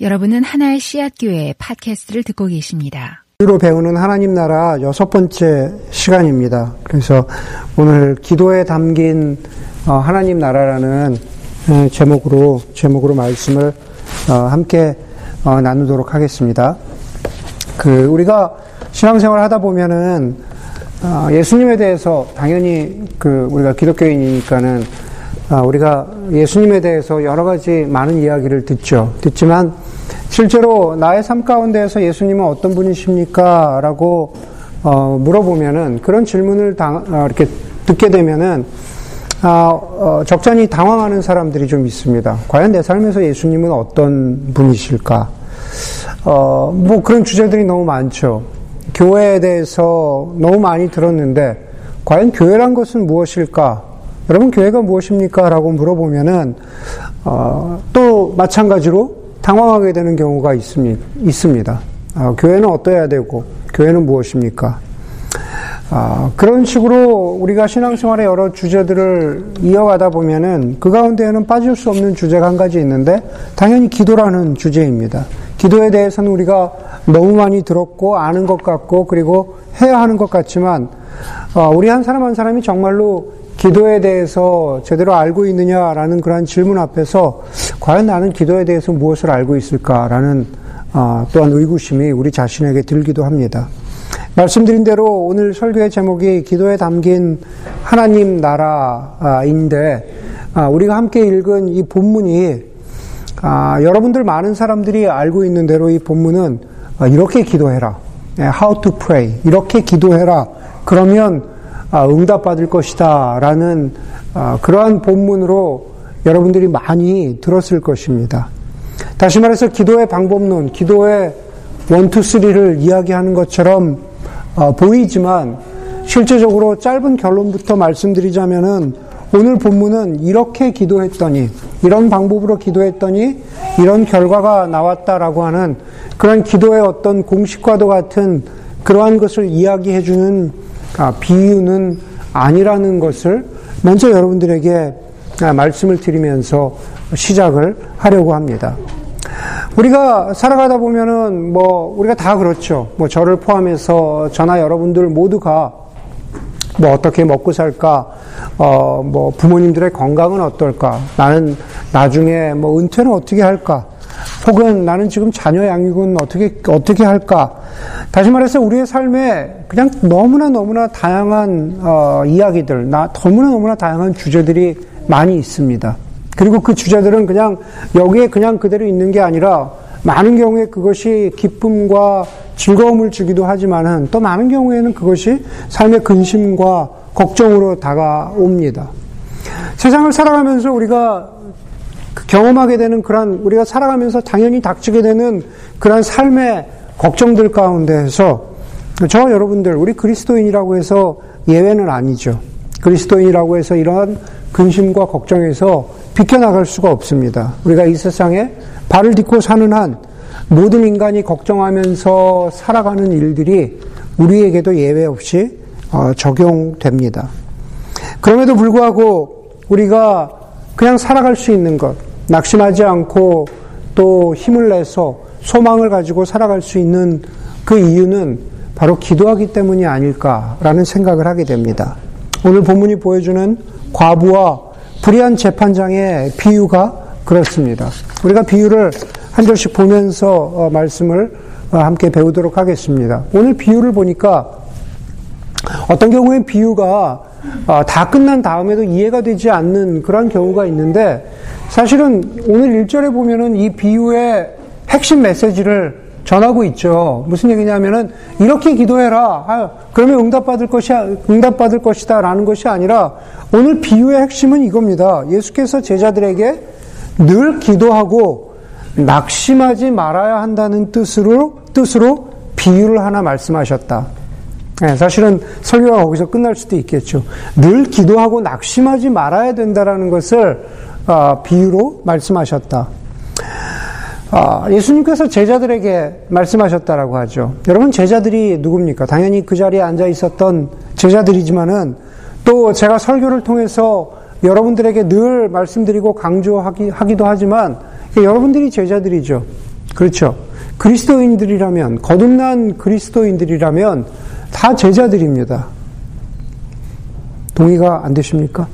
여러분은 하나의 씨앗 교회 팟캐스트를 듣고 계십니다. 기도로 배우는 하나님 나라 여섯 번째 시간입니다. 그래서 오늘 기도에 담긴 어, 하나님 나라라는 어, 제목으로 제목으로 말씀을 어, 함께 나누도록 하겠습니다. 그 우리가 신앙생활 하다 보면은 예수님에 대해서 당연히 그 우리가 기독교인이니까는 우리가 예수님에 대해서 여러 가지 많은 이야기를 듣죠. 듣지만 실제로 나의 삶 가운데에서 예수님은 어떤 분이십니까? 라고 어, 물어보면은 그런 질문을 당, 어, 이렇게 듣게 되면은 아, 어, 적잖이 당황하는 사람들이 좀 있습니다. 과연 내 삶에서 예수님은 어떤 분이실까? 어, 뭐 그런 주제들이 너무 많죠. 교회에 대해서 너무 많이 들었는데 과연 교회란 것은 무엇일까? 여러분 교회가 무엇입니까? 라고 물어보면은 어, 또 마찬가지로 당황하게 되는 경우가 있습니다. 아, 교회는 어떠해야 되고, 교회는 무엇입니까? 아, 그런 식으로 우리가 신앙생활의 여러 주제들을 이어가다 보면은 그 가운데에는 빠질 수 없는 주제가 한 가지 있는데 당연히 기도라는 주제입니다. 기도에 대해서는 우리가 너무 많이 들었고 아는 것 같고 그리고 해야 하는 것 같지만 어, 우리 한 사람 한 사람이 정말로 기도에 대해서 제대로 알고 있느냐라는 그러한 질문 앞에서 과연 나는 기도에 대해서 무엇을 알고 있을까라는 어, 또한 의구심이 우리 자신에게 들기도 합니다. 말씀드린 대로 오늘 설교의 제목이 기도에 담긴 하나님 나라인데 아, 우리가 함께 읽은 이 본문이 아, 여러분들 많은 사람들이 알고 있는 대로 이 본문은 아, 이렇게 기도해라. 예, how to pray. 이렇게 기도해라. 그러면 아, 응답받을 것이다. 라는 아, 그러한 본문으로 여러분들이 많이 들었을 것입니다. 다시 말해서 기도의 방법론, 기도의 원투 쓰리를 이야기하는 것처럼 어, 보이지만 실제적으로 짧은 결론부터 말씀드리자면은 오늘 본문은 이렇게 기도했더니 이런 방법으로 기도했더니 이런 결과가 나왔다라고 하는 그런 기도의 어떤 공식과도 같은 그러한 것을 이야기해 주는 아, 비유는 아니라는 것을 먼저 여러분들에게 아, 말씀을 드리면서 시작을 하려고 합니다. 우리가 살아가다 보면은 뭐 우리가 다 그렇죠. 뭐 저를 포함해서 저나 여러분들 모두가 뭐 어떻게 먹고 살까, 어 뭐 부모님들의 건강은 어떨까, 나는 나중에 뭐 은퇴는 어떻게 할까, 혹은 나는 지금 자녀 양육은 어떻게, 어떻게 할까? 다시 말해서 우리의 삶에 그냥 너무나 너무나 다양한, 어, 이야기들, 나, 너무나 너무나 다양한 주제들이 많이 있습니다. 그리고 그 주제들은 그냥 여기에 그냥 그대로 있는 게 아니라 많은 경우에 그것이 기쁨과 즐거움을 주기도 하지만은 또 많은 경우에는 그것이 삶의 근심과 걱정으로 다가옵니다. 세상을 살아가면서 우리가 경험하게 되는 그러한 우리가 살아가면서 당연히 닥치게 되는 그러한 삶의 걱정들 가운데에서 저 여러분들 우리 그리스도인이라고 해서 예외는 아니죠. 그리스도인이라고 해서 이러한 근심과 걱정에서 비켜나갈 수가 없습니다. 우리가 이 세상에 발을 딛고 사는 한 모든 인간이 걱정하면서 살아가는 일들이 우리에게도 예외 없이 어, 적용됩니다. 그럼에도 불구하고 우리가 그냥 살아갈 수 있는 것, 낙심하지 않고 또 힘을 내서 소망을 가지고 살아갈 수 있는 그 이유는 바로 기도하기 때문이 아닐까라는 생각을 하게 됩니다. 오늘 본문이 보여주는 과부와 불의한 재판장의 비유가 그렇습니다. 우리가 비유를 한 절씩 보면서 어, 말씀을 어, 함께 배우도록 하겠습니다. 오늘 비유를 보니까 어떤 경우엔 비유가 어, 다 끝난 다음에도 이해가 되지 않는 그런 경우가 있는데 사실은 오늘 1절에 보면은 이 비유의 핵심 메시지를 전하고 있죠. 무슨 얘기냐면은 이렇게 기도해라. 아, 그러면 응답받을 것이 응답받을 것이다라는 것이 아니라 오늘 비유의 핵심은 이겁니다. 예수께서 제자들에게 늘 기도하고 낙심하지 말아야 한다는 뜻으로 뜻으로 비유를 하나 말씀하셨다. 네, 사실은 설교가 거기서 끝날 수도 있겠죠. 늘 기도하고 낙심하지 말아야 된다라는 것을 어, 비유로 말씀하셨다. 어, 예수님께서 제자들에게 말씀하셨다라고 하죠. 여러분 제자들이 누굽니까? 당연히 그 자리에 앉아 있었던 제자들이지만은 또 제가 설교를 통해서 여러분들에게 늘 말씀드리고 강조하기도 하지만 여러분들이 제자들이죠. 그렇죠. 그리스도인들이라면, 거듭난 그리스도인들이라면 다 제자들입니다. 동의가 안 되십니까?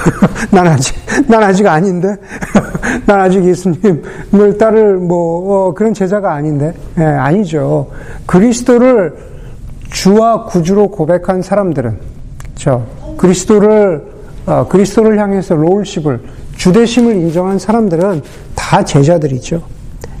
난 아직, 난 아직 아닌데? 난 아직 예수님을 따를 뭐, 어, 그런 제자가 아닌데? 예, 아니죠. 그리스도를 주와 구주로 고백한 사람들은, 저, 그리스도를, 어, 그리스도를 향해서 롤십을, 주대심을 인정한 사람들은 다 제자들이죠.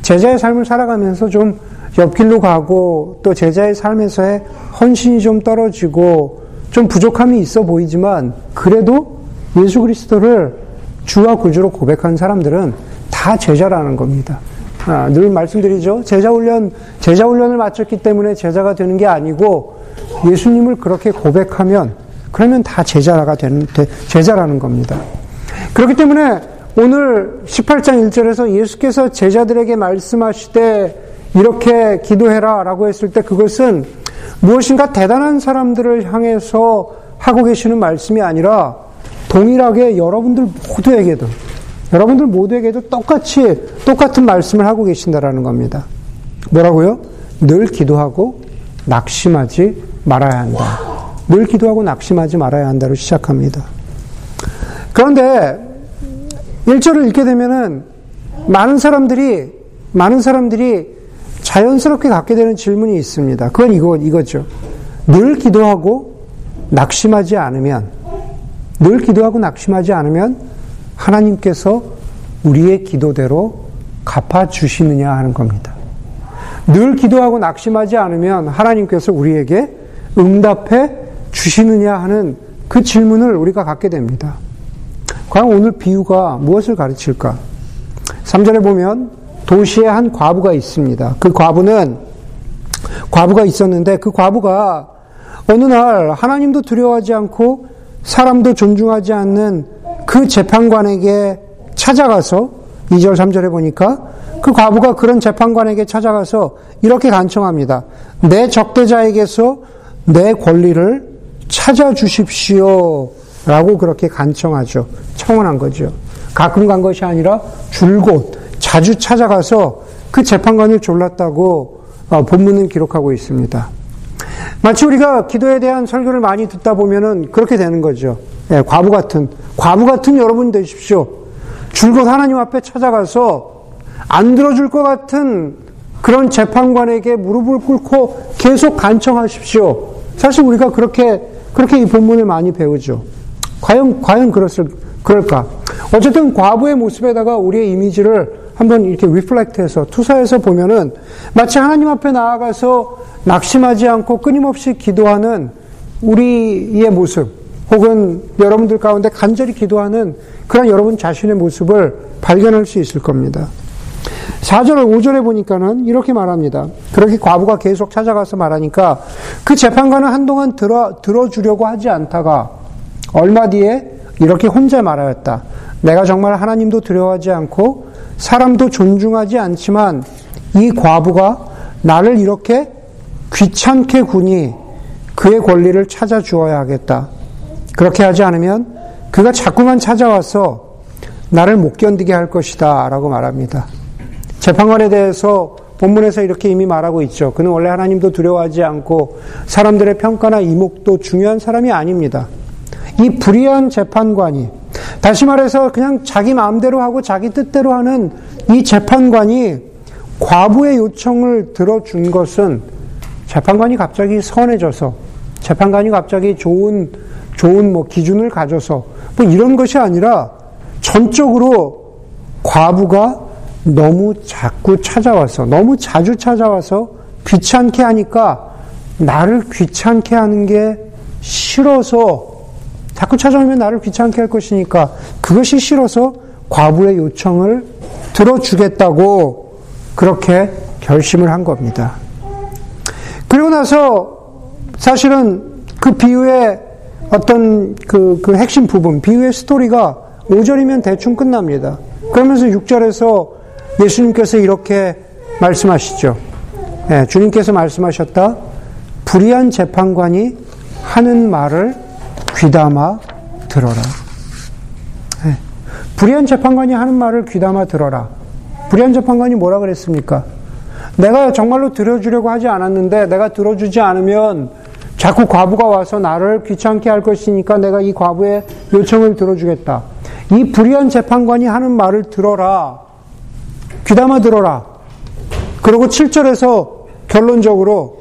제자의 삶을 살아가면서 좀 옆길로 가고 또 제자의 삶에서의 헌신이 좀 떨어지고 좀 부족함이 있어 보이지만 그래도 예수 그리스도를 주와 구주로 고백한 사람들은 다 제자라는 겁니다. 아, 늘 말씀드리죠. 제자 훈련, 제자 훈련을 마쳤기 때문에 제자가 되는 게 아니고 예수님을 그렇게 고백하면 그러면 다 제자가 되는, 제자라는 겁니다. 그렇기 때문에 오늘 18장 1절에서 예수께서 제자들에게 말씀하시되 이렇게 기도해라 라고 했을 때 그것은 무엇인가 대단한 사람들을 향해서 하고 계시는 말씀이 아니라 동일하게 여러분들 모두에게도 여러분들 모두에게도 똑같이 똑같은 말씀을 하고 계신다라는 겁니다. 뭐라고요? 늘 기도하고 낙심하지 말아야 한다. 늘 기도하고 낙심하지 말아야 한다로 시작합니다. 그런데 1절을 읽게 되면은 많은 사람들이 많은 사람들이 자연스럽게 갖게 되는 질문이 있습니다. 그건 이거, 이거죠. 늘 기도하고 낙심하지 않으면, 늘 기도하고 낙심하지 않으면 하나님께서 우리의 기도대로 갚아주시느냐 하는 겁니다. 늘 기도하고 낙심하지 않으면 하나님께서 우리에게 응답해 주시느냐 하는 그 질문을 우리가 갖게 됩니다. 과연 오늘 비유가 무엇을 가르칠까? 3절에 보면 도시에 한 과부가 있습니다. 그 과부는 과부가 있었는데 그 과부가 어느 날 하나님도 두려워하지 않고 사람도 존중하지 않는 그 재판관에게 찾아가서 2절 3절에 보니까 그 과부가 그런 재판관에게 찾아가서 이렇게 간청합니다. 내 적대자에게서 내 권리를 찾아주십시오. 라고 그렇게 간청하죠. 청원한 거죠. 가끔 간 것이 아니라 줄곧 자주 찾아가서 그 재판관을 졸랐다고 어, 본문은 기록하고 있습니다. 마치 우리가 기도에 대한 설교를 많이 듣다 보면은 그렇게 되는 거죠. 예, 과부 같은, 과부 같은 여러분 되십시오. 줄곧 하나님 앞에 찾아가서 안 들어줄 것 같은 그런 재판관에게 무릎을 꿇고 계속 간청하십시오. 사실 우리가 그렇게, 그렇게 이 본문을 많이 배우죠. 과연, 과연 그렇을, 그럴까? 어쨌든 과부의 모습에다가 우리의 이미지를 한번 이렇게 리플렉트해서 투사해서 보면은 마치 하나님 앞에 나아가서 낙심하지 않고 끊임없이 기도하는 우리의 모습 혹은 여러분들 가운데 간절히 기도하는 그런 여러분 자신의 모습을 발견할 수 있을 겁니다. 4절, 5절에 보니까는 이렇게 말합니다. 그렇게 과부가 계속 찾아가서 말하니까 그 재판관은 한동안 들어, 들어주려고 하지 않다가 얼마 뒤에 이렇게 혼자 말하였다. 내가 정말 하나님도 두려워하지 않고 사람도 존중하지 않지만 이 과부가 나를 이렇게 귀찮게 구니 그의 권리를 찾아 주어야 하겠다. 그렇게 하지 않으면 그가 자꾸만 찾아와서 나를 못 견디게 할 것이다. 라고 말합니다. 재판관에 대해서 본문에서 이렇게 이미 말하고 있죠. 그는 원래 하나님도 두려워하지 않고 사람들의 평가나 이목도 중요한 사람이 아닙니다. 이 불의한 재판관이 다시 말해서 그냥 자기 마음대로 하고 자기 뜻대로 하는 이 재판관이 과부의 요청을 들어준 것은 재판관이 갑자기 선해져서 재판관이 갑자기 좋은 좋은 뭐 기준을 가져서 뭐 이런 것이 아니라 전적으로 과부가 너무 자꾸 찾아와서 너무 자주 찾아와서 귀찮게 하니까 나를 귀찮게 하는 게 싫어서 자꾸 찾아오면 나를 귀찮게 할 것이니까 그것이 싫어서 과부의 요청을 들어주겠다고 그렇게 결심을 한 겁니다. 그리고 나서 사실은 그 비유의 어떤 그, 그 핵심 부분, 비유의 스토리가 5절이면 대충 끝납니다. 그러면서 6절에서 예수님께서 이렇게 말씀하시죠. 네, 주님께서 말씀하셨다. 불의한 재판관이 하는 말을 귀담아 들어라. 네. 불의한 재판관이 하는 말을 귀담아 들어라. 불의한 재판관이 뭐라 그랬습니까? 내가 정말로 들어주려고 하지 않았는데 내가 들어주지 않으면 자꾸 과부가 와서 나를 귀찮게 할 것이니까 내가 이 과부의 요청을 들어주겠다. 이 불의한 재판관이 하는 말을 들어라. 귀담아 들어라. 그리고 7절에서 결론적으로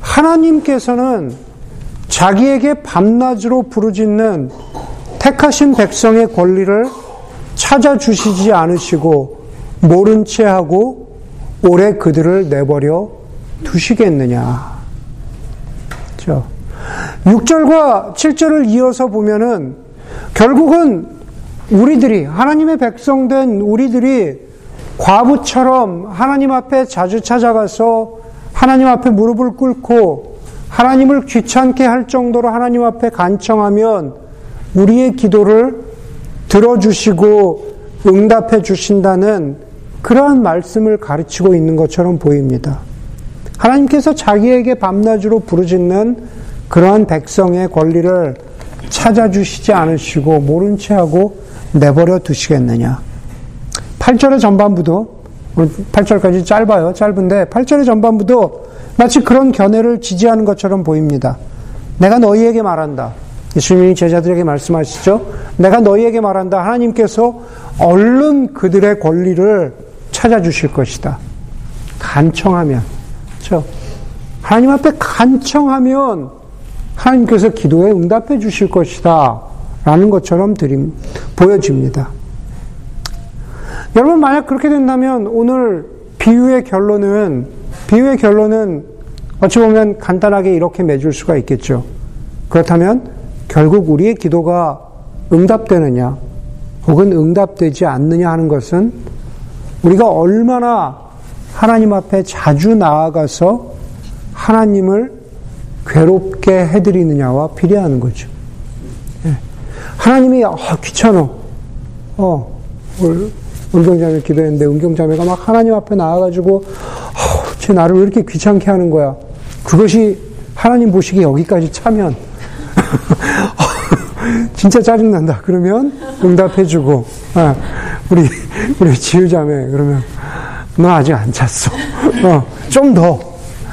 하나님께서는 자기에게 밤낮으로 부르짖는 택하신 백성의 권리를 찾아주시지 않으시고 모른 채 하고 오래 그들을 내버려 두시겠느냐. 그렇죠? 6절과 7절을 이어서 보면은 결국은 우리들이 하나님의 백성된 우리들이 과부처럼 하나님 앞에 자주 찾아가서 하나님 앞에 무릎을 꿇고 하나님을 귀찮게 할 정도로 하나님 앞에 간청하면 우리의 기도를 들어주시고 응답해 주신다는 그러한 말씀을 가르치고 있는 것처럼 보입니다. 하나님께서 자기에게 밤낮으로 부르짖는 그러한 백성의 권리를 찾아주시지 않으시고 모른 채 하고 내버려 두시겠느냐. 8절의 전반부도 8절까지 짧아요. 짧은데 8절의 전반부도 마치 그런 견해를 지지하는 것처럼 보입니다. 내가 너희에게 말한다. 예수님이 제자들에게 말씀하시죠. 내가 너희에게 말한다. 하나님께서 얼른 그들의 권리를 찾아주실 것이다. 간청하면. 그렇죠? 하나님 앞에 간청하면 하나님께서 기도에 응답해 주실 것이다. 라는 것처럼 드림, 보여집니다. 여러분, 만약 그렇게 된다면 오늘 비유의 결론은, 비유의 결론은 어찌 보면 간단하게 이렇게 맺을 수가 있겠죠. 그렇다면 결국 우리의 기도가 응답되느냐, 혹은 응답되지 않느냐 하는 것은 우리가 얼마나 하나님 앞에 자주 나아가서 하나님을 괴롭게 해드리느냐와 비례하는 거죠. 예. 하나님이 아, 귀찮어. 어, 은경자매 기도했는데 은경자매가 막 하나님 앞에 나와가지고 어, 쟤 나를 왜 이렇게 귀찮게 하는 거야. 그것이 하나님 보시기에 여기까지 차면 진짜 짜증난다. 그러면 응답해주고, 아, 우리, 우리 지우자매, 그러면, 너 아직 안 찼어. 어, 좀 더.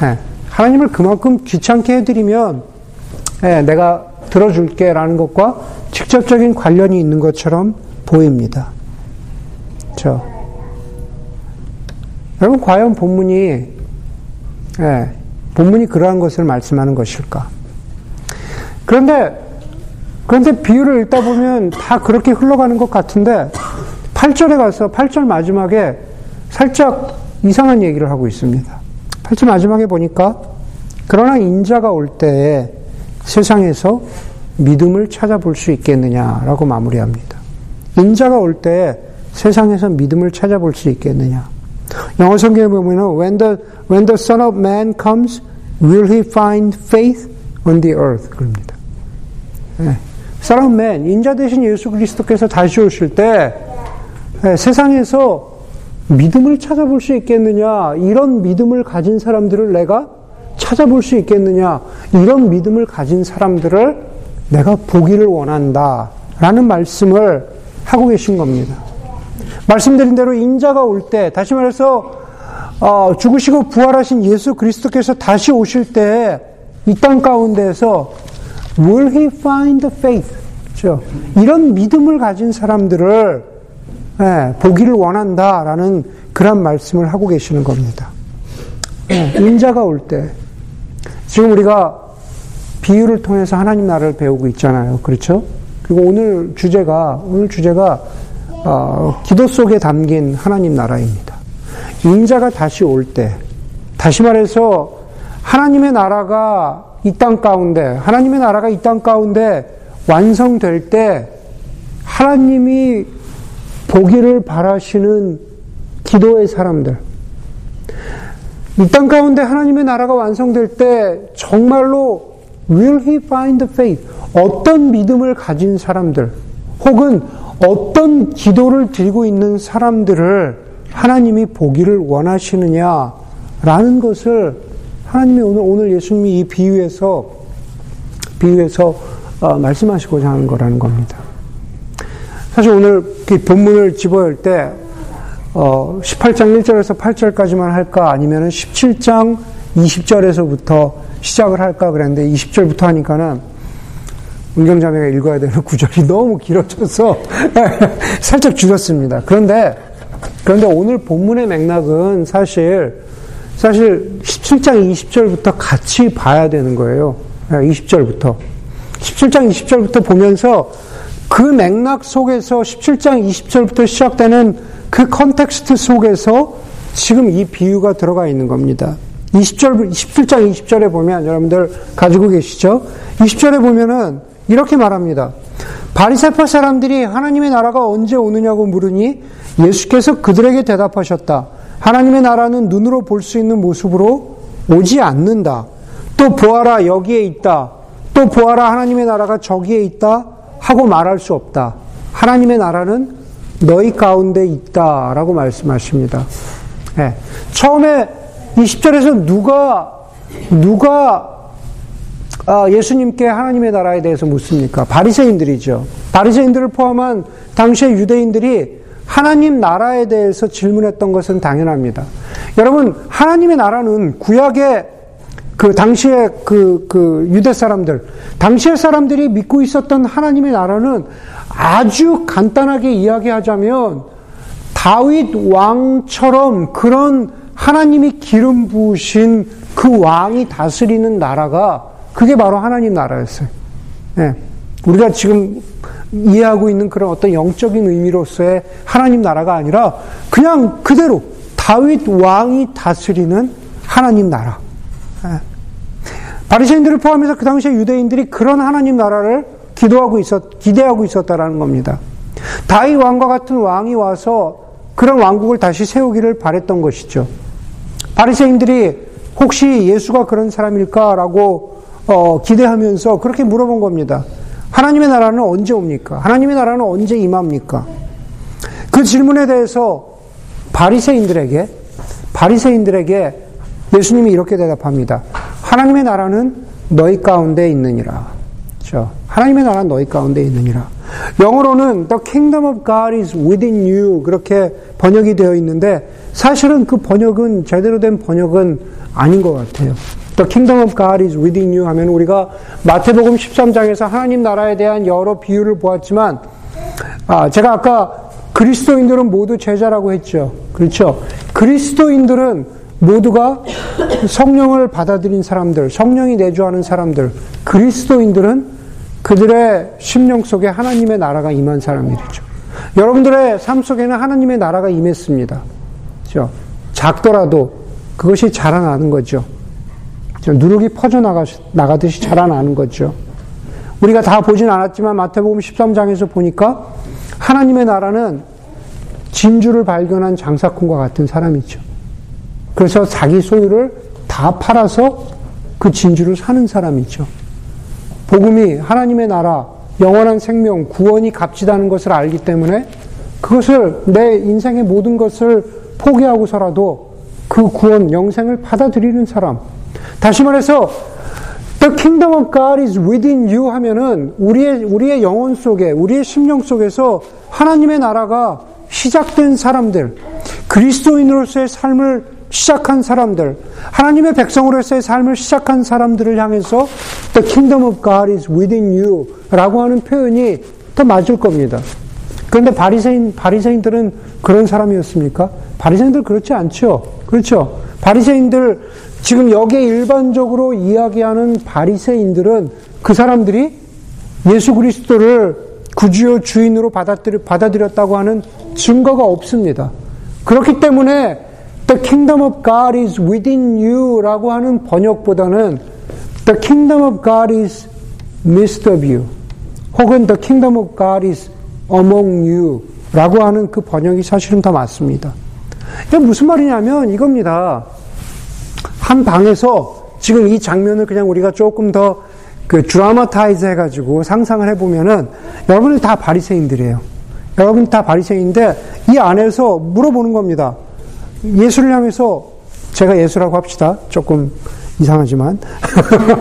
예, 하나님을 그만큼 귀찮게 해드리면, 예, 내가 들어줄게 라는 것과 직접적인 관련이 있는 것처럼 보입니다. 저. 여러분, 과연 본문이, 예, 본문이 그러한 것을 말씀하는 것일까? 그런데 그런데 비유를 읽다 보면 다 그렇게 흘러가는 것 같은데 8절에 가서 8절 마지막에 살짝 이상한 얘기를 하고 있습니다. 8절 마지막에 보니까 그러나 인자가 올 때에 세상에서 믿음을 찾아볼 수 있겠느냐라고 마무리합니다. 인자가 올 때에 세상에서 믿음을 찾아볼 수 있겠느냐. 영어 성경에 보면 when the when the son of man comes will he find faith on the earth 그럽니다. 네. 사람맨, 인자 대신 예수 그리스도께서 다시 오실 때 네, 세상에서 믿음을 찾아볼 수 있겠느냐, 이런 믿음을 가진 사람들을 내가 찾아볼 수 있겠느냐, 이런 믿음을 가진 사람들을 내가 보기를 원한다. 라는 말씀을 하고 계신 겁니다. 말씀드린 대로 인자가 올 때, 다시 말해서, 어, 죽으시고 부활하신 예수 그리스도께서 다시 오실 때, 이 땅 가운데에서 Will he find the faith? 그렇죠? 이런 믿음을 가진 사람들을 예, 보기를 원한다라는 그런 말씀을 하고 계시는 겁니다. 예, 인자가 올 때, 지금 우리가 비유를 통해서 하나님 나라를 배우고 있잖아요. 그렇죠? 그리고 오늘 주제가, 오늘 주제가, 어, 기도 속에 담긴 하나님 나라입니다. 인자가 다시 올 때, 다시 말해서 하나님의 나라가 이 땅 가운데, 하나님의 나라가 이 땅 가운데 완성될 때 하나님이 보기를 바라시는 기도의 사람들, 이 땅 가운데 하나님의 나라가 완성될 때 정말로 will he find faith? 어떤 믿음을 가진 사람들, 혹은 어떤 기도를 드리고 있는 사람들을 하나님이 보기를 원하시느냐라는 것을 하나님이 오늘, 오늘 예수님이 이 비유에서, 비유에서 어, 말씀하시고자 하는 거라는 겁니다. 사실 오늘 그 본문을 집어열 때, 어, 18장 1절에서 8절까지만 할까 아니면 17장 20절에서부터 시작을 할까 그랬는데 20절부터 하니까는 은경자매가 읽어야 되는 구절이 너무 길어져서 살짝 줄였습니다. 그런데 그런데 오늘 본문의 맥락은 사실 사실 17장 20절부터 같이 봐야 되는 거예요. 20절부터. 17장 20절부터 보면서 그 맥락 속에서 17장 20절부터 시작되는 그 context 속에서 지금 이 비유가 들어가 있는 겁니다. 20절, 17장 20절에 보면 여러분들 가지고 계시죠? 20절에 보면은 이렇게 말합니다. 바리새파 사람들이 하나님의 나라가 언제 오느냐고 물으니 예수께서 그들에게 대답하셨다. 하나님의 나라는 눈으로 볼 수 있는 모습으로 오지 않는다. 또 보아라 여기에 있다. 또 보아라 하나님의 나라가 저기에 있다 하고 말할 수 없다. 하나님의 나라는 너희 가운데 있다라고 말씀하십니다. 네. 처음에 20절에서 누가 누가 아, 예수님께 하나님의 나라에 대해서 묻습니까? 바리새인들이죠. 바리새인들을 포함한 당시의 유대인들이 하나님 나라에 대해서 질문했던 것은 당연합니다. 여러분, 하나님의 나라는 구약의 그 당시에 그, 그 유대 사람들, 당시의 사람들이 믿고 있었던 하나님의 나라는 아주 간단하게 이야기하자면 다윗 왕처럼 그런 하나님이 기름 부으신 그 왕이 다스리는 나라가 그게 바로 하나님 나라였어요. 네. 우리가 지금 이해하고 있는 그런 어떤 영적인 의미로서의 하나님 나라가 아니라 그냥 그대로 다윗 왕이 다스리는 하나님 나라. 예. 바리새인들을 포함해서 그 당시에 유대인들이 그런 하나님 나라를 기도하고 있었, 기대하고 있었다라는 겁니다. 다윗 왕과 같은 왕이 와서 그런 왕국을 다시 세우기를 바랬던 것이죠. 바리새인들이 혹시 예수가 그런 사람일까라고 어, 기대하면서 그렇게 물어본 겁니다. 하나님의 나라는 언제 옵니까? 하나님의 나라는 언제 임합니까? 그 질문에 대해서 바리새인들에게 바리새인들에게 예수님이 이렇게 대답합니다. 하나님의 나라는 너희 가운데 있느니라. 그렇죠? 하나님의 나라는 너희 가운데 있느니라. 영어로는 The kingdom of God is within you 그렇게 번역이 되어 있는데 사실은 그 번역은 제대로 된 번역은 아닌 것 같아요. The kingdom of God is within you 하면 우리가 마태복음 13장에서 하나님 나라에 대한 여러 비유를 보았지만 아, 제가 아까 그리스도인들은 모두 제자라고 했죠. 그렇죠. 그리스도인들은 모두가 성령을 받아들인 사람들, 성령이 내주하는 사람들, 그리스도인들은 그들의 심령 속에 하나님의 나라가 임한 사람들이죠. 여러분들의 삶 속에는 하나님의 나라가 임했습니다. 그렇죠? 작더라도 그것이 자라나는 거죠. 누룩이 퍼져나가듯이 자라나는 거죠. 우리가 다 보진 않았지만 마태복음 13장에서 보니까 하나님의 나라는 진주를 발견한 장사꾼과 같은 사람이죠. 그래서 자기 소유를 다 팔아서 그 진주를 사는 사람이죠. 복음이 하나님의 나라, 영원한 생명, 구원이 값지다는 것을 알기 때문에 그것을 내 인생의 모든 것을 포기하고서라도 그 구원, 영생을 받아들이는 사람. 다시 말해서 The kingdom of God is within you 하면은 우리의 우리의 영혼 속에 우리의 심령 속에서 하나님의 나라가 시작된 사람들, 그리스도인으로서의 삶을 시작한 사람들, 하나님의 백성으로서의 삶을 시작한 사람들을 향해서 The kingdom of God is within you 라고 하는 표현이 더 맞을 겁니다. 그런데 바리새인 바리새인들은 그런 사람이었습니까? 바리새인들 그렇지 않죠. 그렇죠. 바리새인들 지금 여기에 일반적으로 이야기하는 바리새인들은 그 사람들이 예수 그리스도를 구주요 주인으로 받아들였다고 하는 증거가 없습니다. 그렇기 때문에 The kingdom of God is within you 라고 하는 번역보다는 The kingdom of God is midst of you 혹은 The kingdom of God is among you 라고 하는 그 번역이 사실은 더 맞습니다. 이게 무슨 말이냐면 이겁니다. 한 방에서 지금 이 장면을 그냥 우리가 조금 더 그 드라마타이즈 해가지고 상상을 해보면은 여러분들 다 바리새인들이에요. 여러분 다 바리새인인데 이 안에서 물어보는 겁니다. 예수를 향해서 제가 예수라고 합시다. 조금 이상하지만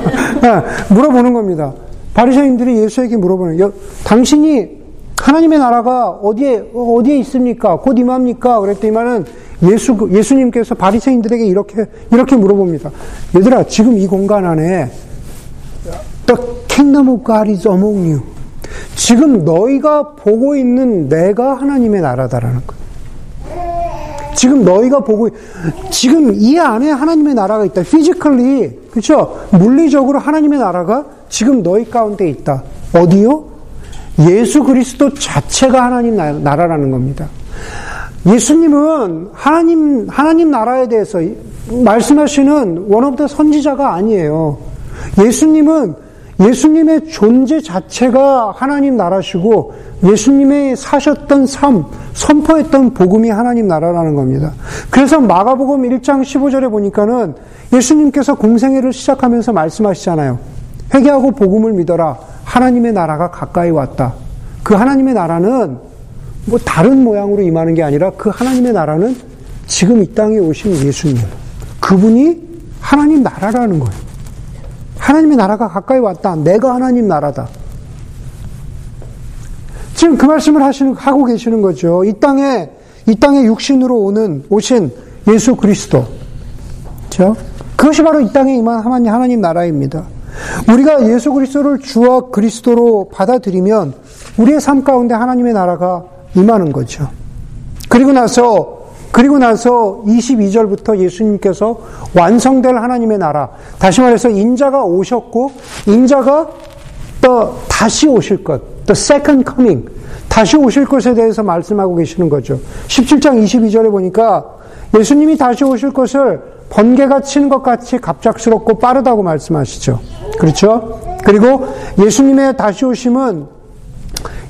물어보는 겁니다. 바리새인들이 예수에게 물어보는 여, 당신이 하나님의 나라가 어디에 어디에 있습니까? 곧 임합니까? 그랬더니만은 예수 예수님께서 바리새인들에게 이렇게 이렇게 물어봅니다. 얘들아, 지금 이 공간 안에 The kingdom of God is among you. 지금 너희가 보고 있는 내가 하나님의 나라다라는 거예요. 지금 너희가 보고 지금 이 안에 하나님의 나라가 있다. physically 그렇죠? 물리적으로 하나님의 나라가 지금 너희 가운데 있다. 어디요? 예수 그리스도 자체가 하나님 나라라는 겁니다. 예수님은 하나님 하나님 나라에 대해서 말씀하시는 원업대 선지자가 아니에요. 예수님은 예수님의 존재 자체가 하나님 나라시고 예수님의 사셨던 삶, 선포했던 복음이 하나님 나라라는 겁니다. 그래서 마가복음 1장 15절에 보니까는 예수님께서 공생애를 시작하면서 말씀하시잖아요. 회개하고 복음을 믿어라. 하나님의 나라가 가까이 왔다. 그 하나님의 나라는 뭐 다른 모양으로 임하는 게 아니라 그 하나님의 나라는 지금 이 땅에 오신 예수님. 그분이 하나님 나라라는 거예요. 하나님의 나라가 가까이 왔다. 내가 하나님 나라다. 지금 그 말씀을 하시는, 하고 계시는 거죠. 이 땅에, 이 땅에 육신으로 오는, 오신 예수 그리스도. 그죠? 그것이 바로 이 땅에 임한 하나님, 나라입니다. 우리가 예수 그리스도를 주와 그리스도로 받아들이면 우리의 삶 가운데 하나님의 나라가 임하는 거죠. 그리고 나서 그리고 나서 22절부터 예수님께서 완성될 하나님의 나라, 다시 말해서 인자가 오셨고 인자가 또 다시 오실 것, the second coming, 다시 오실 것에 대해서 말씀하고 계시는 거죠. 17장 22절에 보니까 예수님이 다시 오실 것을 번개가 치는 것 같이 갑작스럽고 빠르다고 말씀하시죠. 그렇죠? 그리고 예수님의 다시 오심은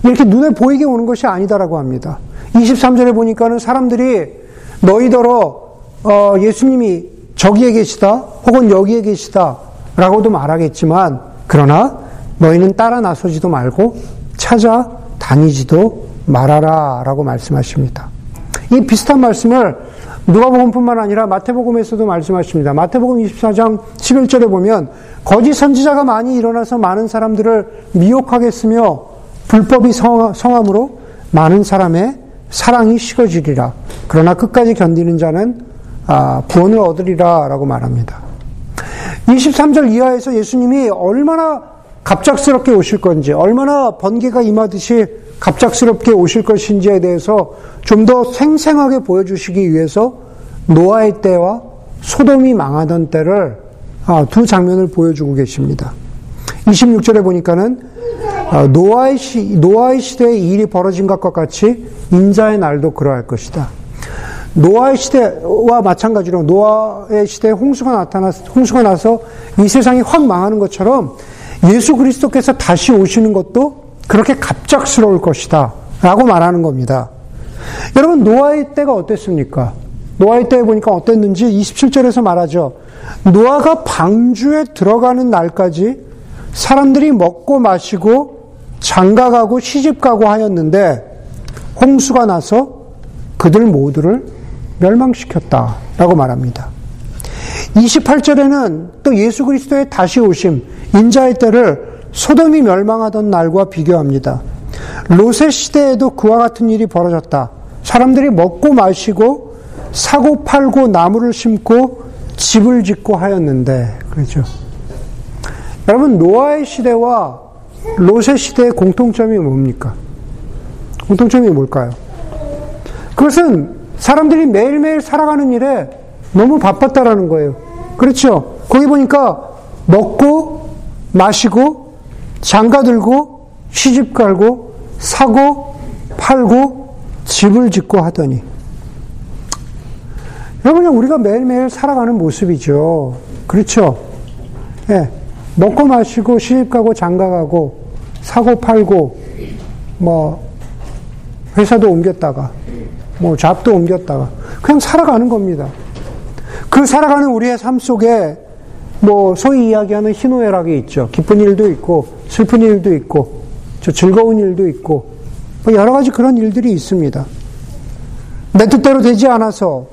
이렇게 눈에 보이게 오는 것이 아니다라고 합니다. 23절에 보니까는 사람들이 너희더러 어, 예수님이 저기에 계시다 혹은 여기에 계시다 라고도 말하겠지만 그러나 너희는 따라 나서지도 말고 찾아 다니지도 말아라 라고 말씀하십니다. 이 비슷한 말씀을 누가복음뿐만 아니라 마태복음에서도 말씀하십니다. 마태복음 24장 11절에 보면 거짓 선지자가 많이 일어나서 많은 사람들을 미혹하겠으며 불법이 성함으로 많은 사람의 사랑이 식어지리라. 그러나 끝까지 견디는 자는 아, 구원을 얻으리라 라고 말합니다. 23절 이하에서 예수님이 얼마나 갑작스럽게 오실 건지, 얼마나 번개가 임하듯이 갑작스럽게 오실 것인지에 대해서 좀 더 생생하게 보여주시기 위해서 노아의 때와 소돔이 망하던 때를 아, 두 장면을 보여주고 계십니다. 26절에 보니까는 아, 노아의, 시, 노아의 시대에 일이 벌어진 것과 같이 인자의 날도 그러할 것이다. 노아의 시대와 마찬가지로 노아의 시대에 홍수가 나타나 홍수가 나서 이 세상이 확 망하는 것처럼 예수 그리스도께서 다시 오시는 것도 그렇게 갑작스러울 것이다. 라고 말하는 겁니다. 여러분, 노아의 때가 어땠습니까? 노아의 때에 보니까 어땠는지 27절에서 말하죠. 노아가 방주에 들어가는 날까지 사람들이 먹고 마시고 장가가고 시집가고 하였는데 홍수가 나서 그들 모두를 멸망시켰다 라고 말합니다. 28절에는 또 예수 그리스도의 다시 오심, 인자의 때를 소돔이 멸망하던 날과 비교합니다. 로세 시대에도 그와 같은 일이 벌어졌다. 사람들이 먹고 마시고 사고 팔고 나무를 심고 집을 짓고 하였는데, 그렇죠. 여러분, 노아의 시대와 로세 시대의 공통점이 뭡니까? 공통점이 뭘까요? 그것은 사람들이 매일매일 살아가는 일에 너무 바빴다라는 거예요. 그렇죠? 거기 보니까 먹고, 마시고, 장가 들고, 시집 갈고, 사고, 팔고, 집을 짓고 하더니. 여러분, 우리가 매일매일 살아가는 모습이죠. 그렇죠? 예. 네. 먹고 마시고, 시집 가고, 장가 가고, 사고 팔고, 뭐, 회사도 옮겼다가, 뭐 잡도 옮겼다가 그냥 살아가는 겁니다. 그 살아가는 우리의 삶 속에 뭐 소위 이야기하는 희노애락이 있죠. 기쁜 일도 있고 슬픈 일도 있고 저 즐거운 일도 있고 뭐 여러 가지 그런 일들이 있습니다. 내 뜻대로 되지 않아서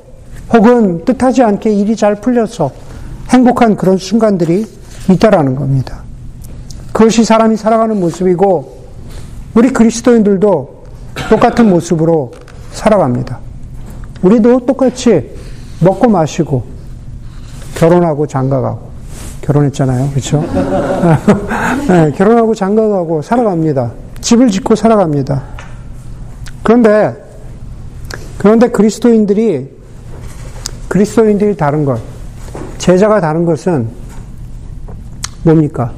혹은 뜻하지 않게 일이 잘 풀려서 행복한 그런 순간들이 있다라는 겁니다. 그것이 사람이 살아가는 모습이고 우리 그리스도인들도 똑같은 모습으로 살아갑니다. 우리도 똑같이 먹고 마시고 결혼하고 장가가고 결혼했잖아요. 그렇죠? 네, 결혼하고 장가가고 살아갑니다. 집을 짓고 살아갑니다. 그런데 그런데 그리스도인들이 그리스도인들이 다른 것, 제자가 다른 것은 뭡니까?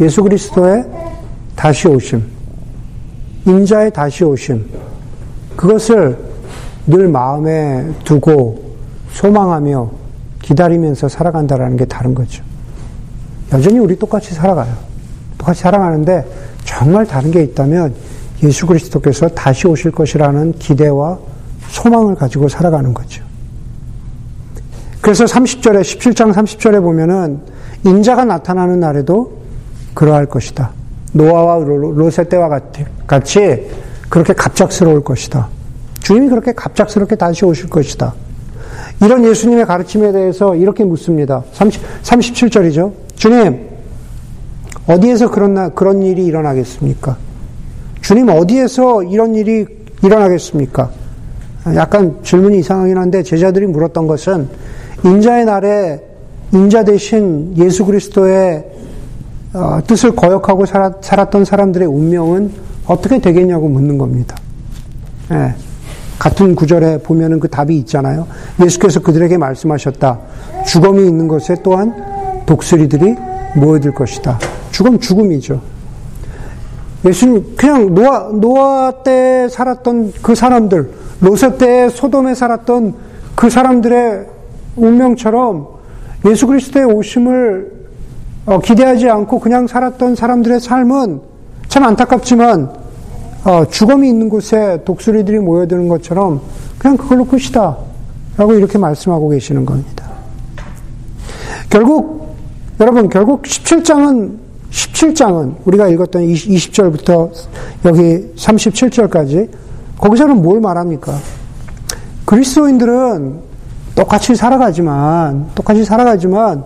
예수 그리스도의 다시 오심, 인자의 다시 오심, 그것을 늘 마음에 두고 소망하며 기다리면서 살아간다라는 게 다른 거죠. 여전히 우리 똑같이 살아가요. 똑같이 살아가는데 정말 다른 게 있다면 예수 그리스도께서 다시 오실 것이라는 기대와 소망을 가지고 살아가는 거죠. 그래서 30절에, 17장 30절에 보면은 인자가 나타나는 날에도 그러할 것이다. 노아와 로세 때와 같이 그렇게 갑작스러울 것이다. 주님이 그렇게 갑작스럽게 다시 오실 것이다. 이런 예수님의 가르침에 대해서 이렇게 묻습니다. 30, 37절이죠. 주님, 어디에서 그런, 나, 그런 일이 일어나겠습니까? 주님, 어디에서 이런 일이 일어나겠습니까? 약간 질문이 이상하긴 한데 제자들이 물었던 것은 인자의 날에 인자 대신 예수 그리스도의 어, 뜻을 거역하고 살았던 사람들의 운명은 어떻게 되겠냐고 묻는 겁니다. 예. 같은 구절에 보면은 그 답이 있잖아요. 예수께서 그들에게 말씀하셨다. 죽음이 있는 곳에 또한 독수리들이 모여들 것이다. 죽음 죽음이죠. 예수님 그냥 노아 노아 때 살았던 그 사람들, 로세 때 소돔에 살았던 그 사람들의 운명처럼 예수 그리스도의 오심을 어, 기대하지 않고 그냥 살았던 사람들의 삶은 참 안타깝지만 어, 죽음이 있는 곳에 독수리들이 모여드는 것처럼 그냥 그걸로 끝이다. 라고 이렇게 말씀하고 계시는 겁니다. 결국, 여러분, 결국 17장은, 17장은 우리가 읽었던 20절부터 여기 37절까지 거기서는 뭘 말합니까? 그리스도인들은 똑같이 살아가지만, 똑같이 살아가지만,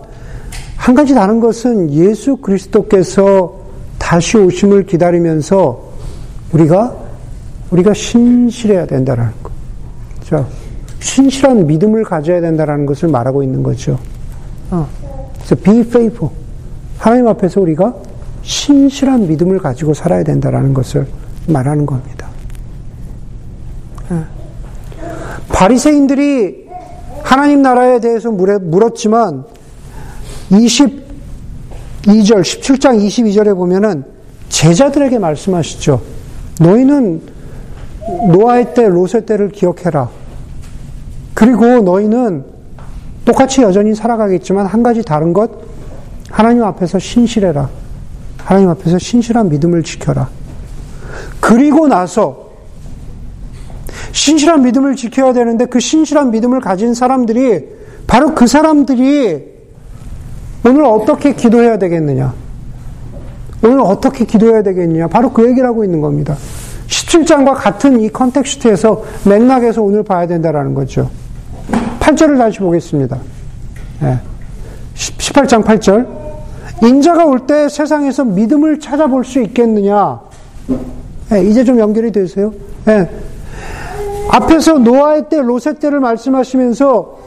한 가지 다른 것은 예수 그리스도께서 다시 오심을 기다리면서 우리가 우리가 신실해야 된다라는 거. 자, 신실한 믿음을 가져야 된다라는 것을 말하고 있는 거죠. 어. 그래서 be faithful. 하나님 앞에서 우리가 신실한 믿음을 가지고 살아야 된다라는 것을 말하는 겁니다. 어. 바리새인들이 하나님 나라에 대해서 물었지만 22절 17장 22절에 보면은 제자들에게 말씀하시죠. 너희는 노아의 때, 로세 때를 기억해라. 그리고 너희는 똑같이 여전히 살아가겠지만 한 가지 다른 것, 하나님 앞에서 신실해라. 하나님 앞에서 신실한 믿음을 지켜라. 그리고 나서 신실한 믿음을 지켜야 되는데 그 신실한 믿음을 가진 사람들이 바로 그 사람들이 오늘 어떻게 기도해야 되겠느냐? 오늘 어떻게 기도해야 되겠느냐? 바로 그 얘기를 하고 있는 겁니다. 17장과 같은 이 컨텍스트에서 맥락에서 오늘 봐야 된다라는 거죠. 8절을 다시 보겠습니다. 네. 18장 8절. 인자가 올 때 세상에서 믿음을 찾아볼 수 있겠느냐? 네, 이제 좀 연결이 되세요? 네. 앞에서 노아의 때, 로세 때를 말씀하시면서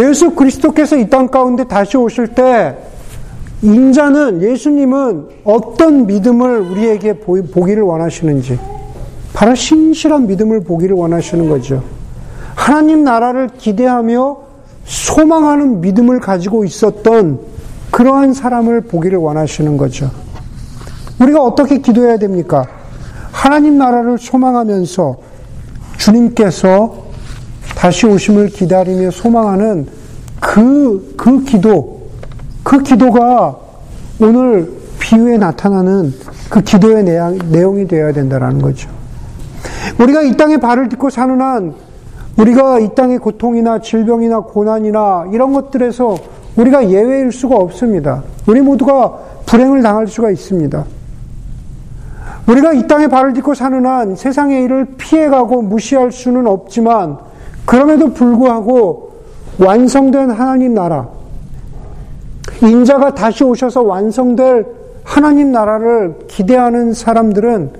예수 그리스도께서 이 땅 가운데 다시 오실 때 인자는 예수님은 어떤 믿음을 우리에게 보기를 원하시는지 바로 신실한 믿음을 보기를 원하시는 거죠. 하나님 나라를 기대하며 소망하는 믿음을 가지고 있었던 그러한 사람을 보기를 원하시는 거죠. 우리가 어떻게 기도해야 됩니까? 하나님 나라를 소망하면서 주님께서 다시 오심을 기다리며 소망하는 그, 그 기도, 그 기도가 오늘 비유에 나타나는 그 기도의 내용, 내용이 되어야 된다는 거죠. 우리가 이 땅에 발을 딛고 사는 한 우리가 이 땅의 고통이나 질병이나 고난이나 이런 것들에서 우리가 예외일 수가 없습니다. 우리 모두가 불행을 당할 수가 있습니다. 우리가 이 땅에 발을 딛고 사는 한 세상의 일을 피해가고 무시할 수는 없지만 그럼에도 불구하고 완성된 하나님 나라, 인자가 다시 오셔서 완성될 하나님 나라를 기대하는 사람들은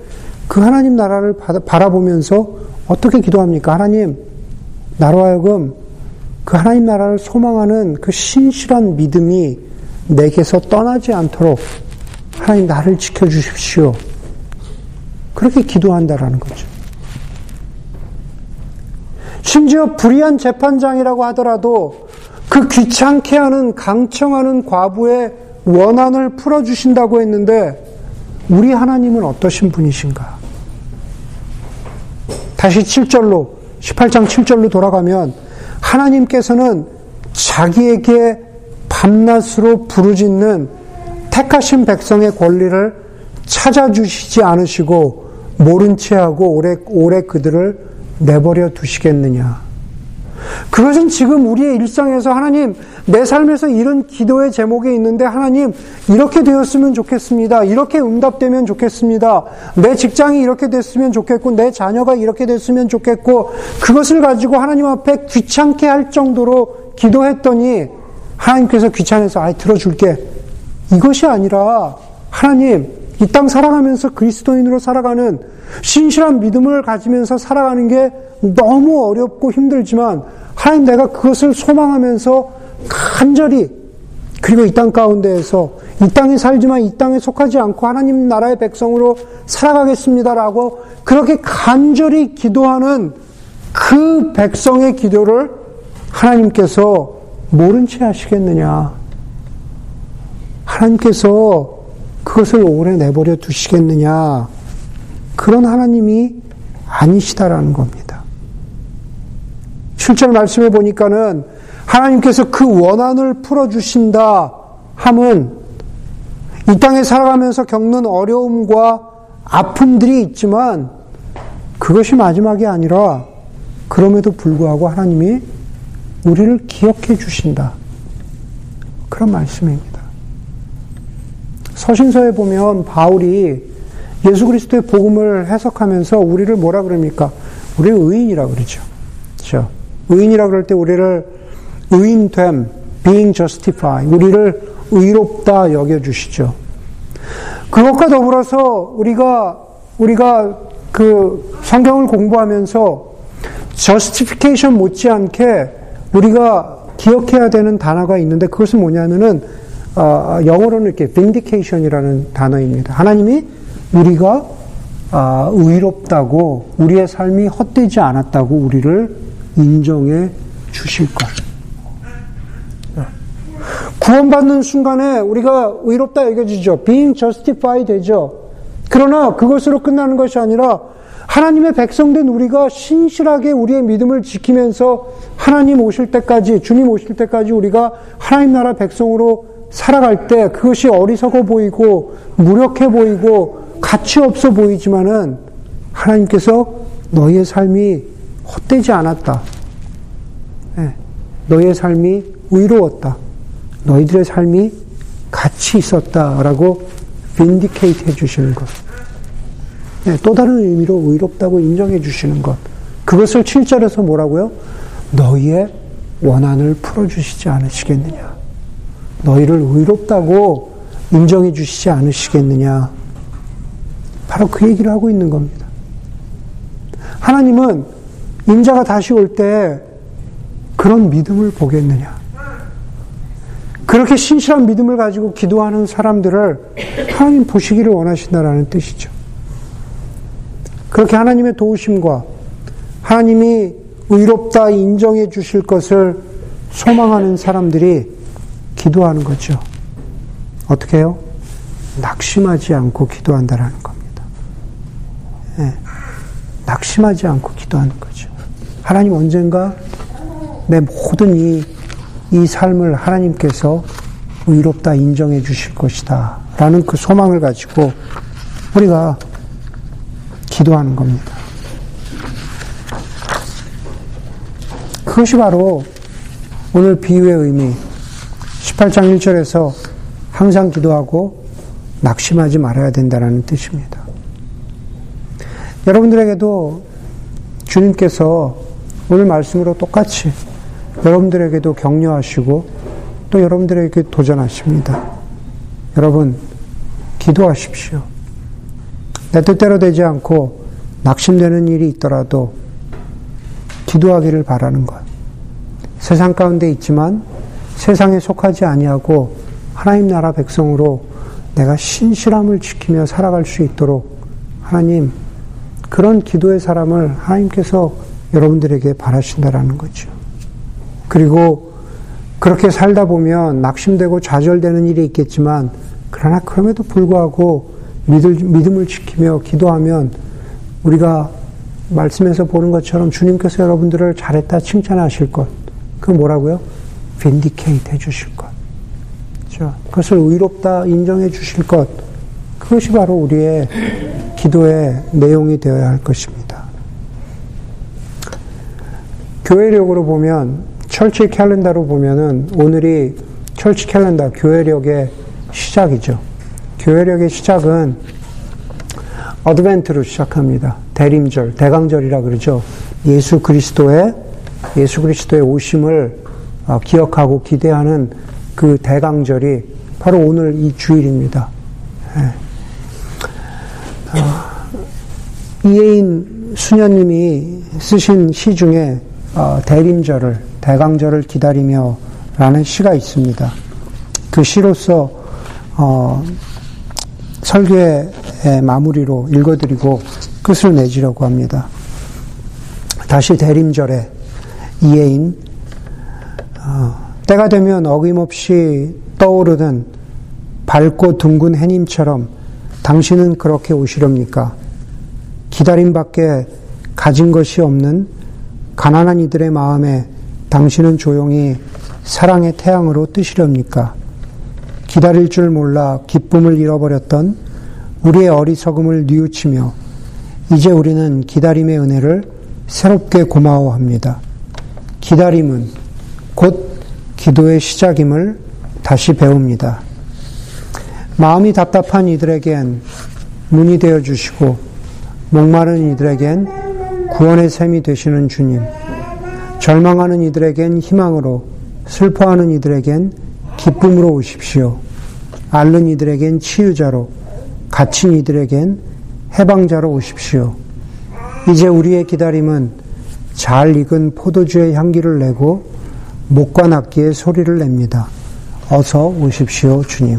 그 하나님 나라를 바라보면서 어떻게 기도합니까? 하나님, 나로 하여금 그 하나님 나라를 소망하는 그 신실한 믿음이 내게서 떠나지 않도록 하나님 나를 지켜주십시오. 그렇게 기도한다라는 거죠. 심지어 불의한 재판장이라고 하더라도 그 귀찮게 하는 강청하는 과부의 원한을 풀어주신다고 했는데 우리 하나님은 어떠신 분이신가? 다시 7절로, 18장 7절로 돌아가면 하나님께서는 자기에게 밤낮으로 부르짖는 택하신 백성의 권리를 찾아주시지 않으시고 모른 채 하고 오래, 오래 그들을 내버려 두시겠느냐. 그것은 지금 우리의 일상에서 하나님, 내 삶에서 이런 기도의 제목이 있는데 하나님, 이렇게 되었으면 좋겠습니다. 이렇게 응답되면 좋겠습니다. 내 직장이 이렇게 됐으면 좋겠고, 내 자녀가 이렇게 됐으면 좋겠고, 그것을 가지고 하나님 앞에 귀찮게 할 정도로 기도했더니, 하나님께서 귀찮아서, 아이, 들어줄게. 이것이 아니라, 하나님, 이 땅 살아가면서 그리스도인으로 살아가는 신실한 믿음을 가지면서 살아가는 게 너무 어렵고 힘들지만 하나님 내가 그것을 소망하면서 간절히 그리고 이 땅 가운데에서 이 땅에 살지만 이 땅에 속하지 않고 하나님 나라의 백성으로 살아가겠습니다라고 그렇게 간절히 기도하는 그 백성의 기도를 하나님께서 모른 채 하시겠느냐. 하나님께서 그것을 오래 내버려 두시겠느냐. 그런 하나님이 아니시다라는 겁니다. 7절 말씀해 보니까는 하나님께서 그 원한을 풀어주신다 함은 이 땅에 살아가면서 겪는 어려움과 아픔들이 있지만 그것이 마지막이 아니라 그럼에도 불구하고 하나님이 우리를 기억해 주신다. 그런 말씀입니다. 서신서에 보면 바울이 예수 그리스도의 복음을 해석하면서 우리를 뭐라 그럽니까? 우리를 의인이라 그러죠. 그렇죠? 의인이라 그럴 때 우리를 의인됨, being justified, 우리를 의롭다 여겨 주시죠. 그것과 더불어서 우리가 우리가 그 성경을 공부하면서 justification 못지않게 우리가 기억해야 되는 단어가 있는데 그것은 뭐냐면은 어, 영어로는 이렇게 vindication이라는 단어입니다. 하나님이 우리가 아, 의롭다고 우리의 삶이 헛되지 않았다고 우리를 인정해 주실 것. 구원받는 순간에 우리가 의롭다 여겨지죠. being justified 되죠. 그러나 그것으로 끝나는 것이 아니라 하나님의 백성된 우리가 신실하게 우리의 믿음을 지키면서 하나님 오실 때까지, 주님 오실 때까지 우리가 하나님 나라 백성으로 살아갈 때 그것이 어리석어 보이고 무력해 보이고 가치 없어 보이지만은 하나님께서 너의 삶이 헛되지 않았다. 네. 너의 삶이 의로웠다. 너희들의 삶이 가치 있었다라고 빈디케이트 해주시는 것. 네, 또 다른 의미로 의롭다고 인정해 주시는 것. 그것을 7절에서 뭐라고요? 너희의 원한을 풀어주시지 않으시겠느냐. 너희를 의롭다고 인정해 주시지 않으시겠느냐. 바로 그 얘기를 하고 있는 겁니다. 하나님은 인자가 다시 올 때 그런 믿음을 보겠느냐. 그렇게 신실한 믿음을 가지고 기도하는 사람들을 하나님 보시기를 원하신다라는 뜻이죠. 그렇게 하나님의 도우심과 하나님이 의롭다 인정해 주실 것을 소망하는 사람들이 기도하는 거죠. 어떻게 해요? 낙심하지 않고 기도한다라는 겁니다. 예, 낙심하지 않고 기도하는 거죠. 하나님 언젠가 내 모든 이, 이 삶을 하나님께서 의롭다 인정해 주실 것이다. 라는 그 소망을 가지고 우리가 기도하는 겁니다. 그것이 바로 오늘 비유의 의미, 18장 1절에서 항상 기도하고 낙심하지 말아야 된다는 뜻입니다. 여러분들에게도 주님께서 오늘 말씀으로 똑같이 여러분들에게도 격려하시고 또 여러분들에게 도전하십니다. 여러분, 기도하십시오. 내 뜻대로 되지 않고 낙심되는 일이 있더라도 기도하기를 바라는 것. 세상 가운데 있지만 세상에 속하지 아니하고 하나님 나라 백성으로 내가 신실함을 지키며 살아갈 수 있도록 하나님 그런 기도의 사람을 하나님께서 여러분들에게 바라신다라는 거죠. 그리고 그렇게 살다 보면 낙심되고 좌절되는 일이 있겠지만 그러나 그럼에도 불구하고 믿음, 을 지키며 기도하면 우리가 말씀에서 보는 것처럼 주님께서 여러분들을 잘했다 칭찬하실 것. 그 뭐라고요? 빈디케이트 해 주실 것. 그렇죠? 그것을 의롭다 인정해 주실 것. 그것이 바로 우리의 기도의 내용이 되어야 할 것입니다. 교회력으로 보면 철치 캘린더로 보면은 오늘이 철치 캘린더 교회력의 시작이죠. 교회력의 시작은 어드벤트로 시작합니다. 대림절, 대강절이라 그러죠. 예수 그리스도의 예수 그리스도의 오심을 어, 기억하고 기대하는 그 대강절이 바로 오늘 이 주일입니다. 예. 어, 이혜인 수녀님이 쓰신 시 중에 어, 대림절을 대강절을 기다리며 라는 시가 있습니다. 그 시로서 어, 설교의 마무리로 읽어드리고 끝을 내주려고 합니다. 다시 대림절에 이해인 어, 때가 되면 어김없이 떠오르는 밝고 둥근 해님처럼 당신은 그렇게 오시렵니까? 기다림 밖에 가진 것이 없는 가난한 이들의 마음에 당신은 조용히 사랑의 태양으로 뜨시렵니까? 기다릴 줄 몰라 기쁨을 잃어버렸던 우리의 어리석음을 뉘우치며 이제 우리는 기다림의 은혜를 새롭게 고마워합니다. 기다림은 곧 기도의 시작임을 다시 배웁니다. 마음이 답답한 이들에겐 문이 되어 주시고 목마른 이들에겐 구원의 샘이 되시는 주님. 절망하는 이들에겐 희망으로 슬퍼하는 이들에겐 기쁨으로 오십시오. 앓는 이들에겐 치유자로 갇힌 이들에겐 해방자로 오십시오. 이제 우리의 기다림은 잘 익은 포도주의 향기를 내고 목과 낙기의 소리를 냅니다. 어서 오십시오, 주님.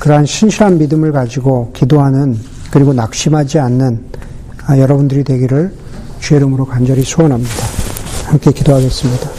그러한 신실한 믿음을 가지고 기도하는 그리고 낙심하지 않는 아, 여러분들이 되기를 주의 이름으로 간절히 소원합니다. 함께 기도하겠습니다.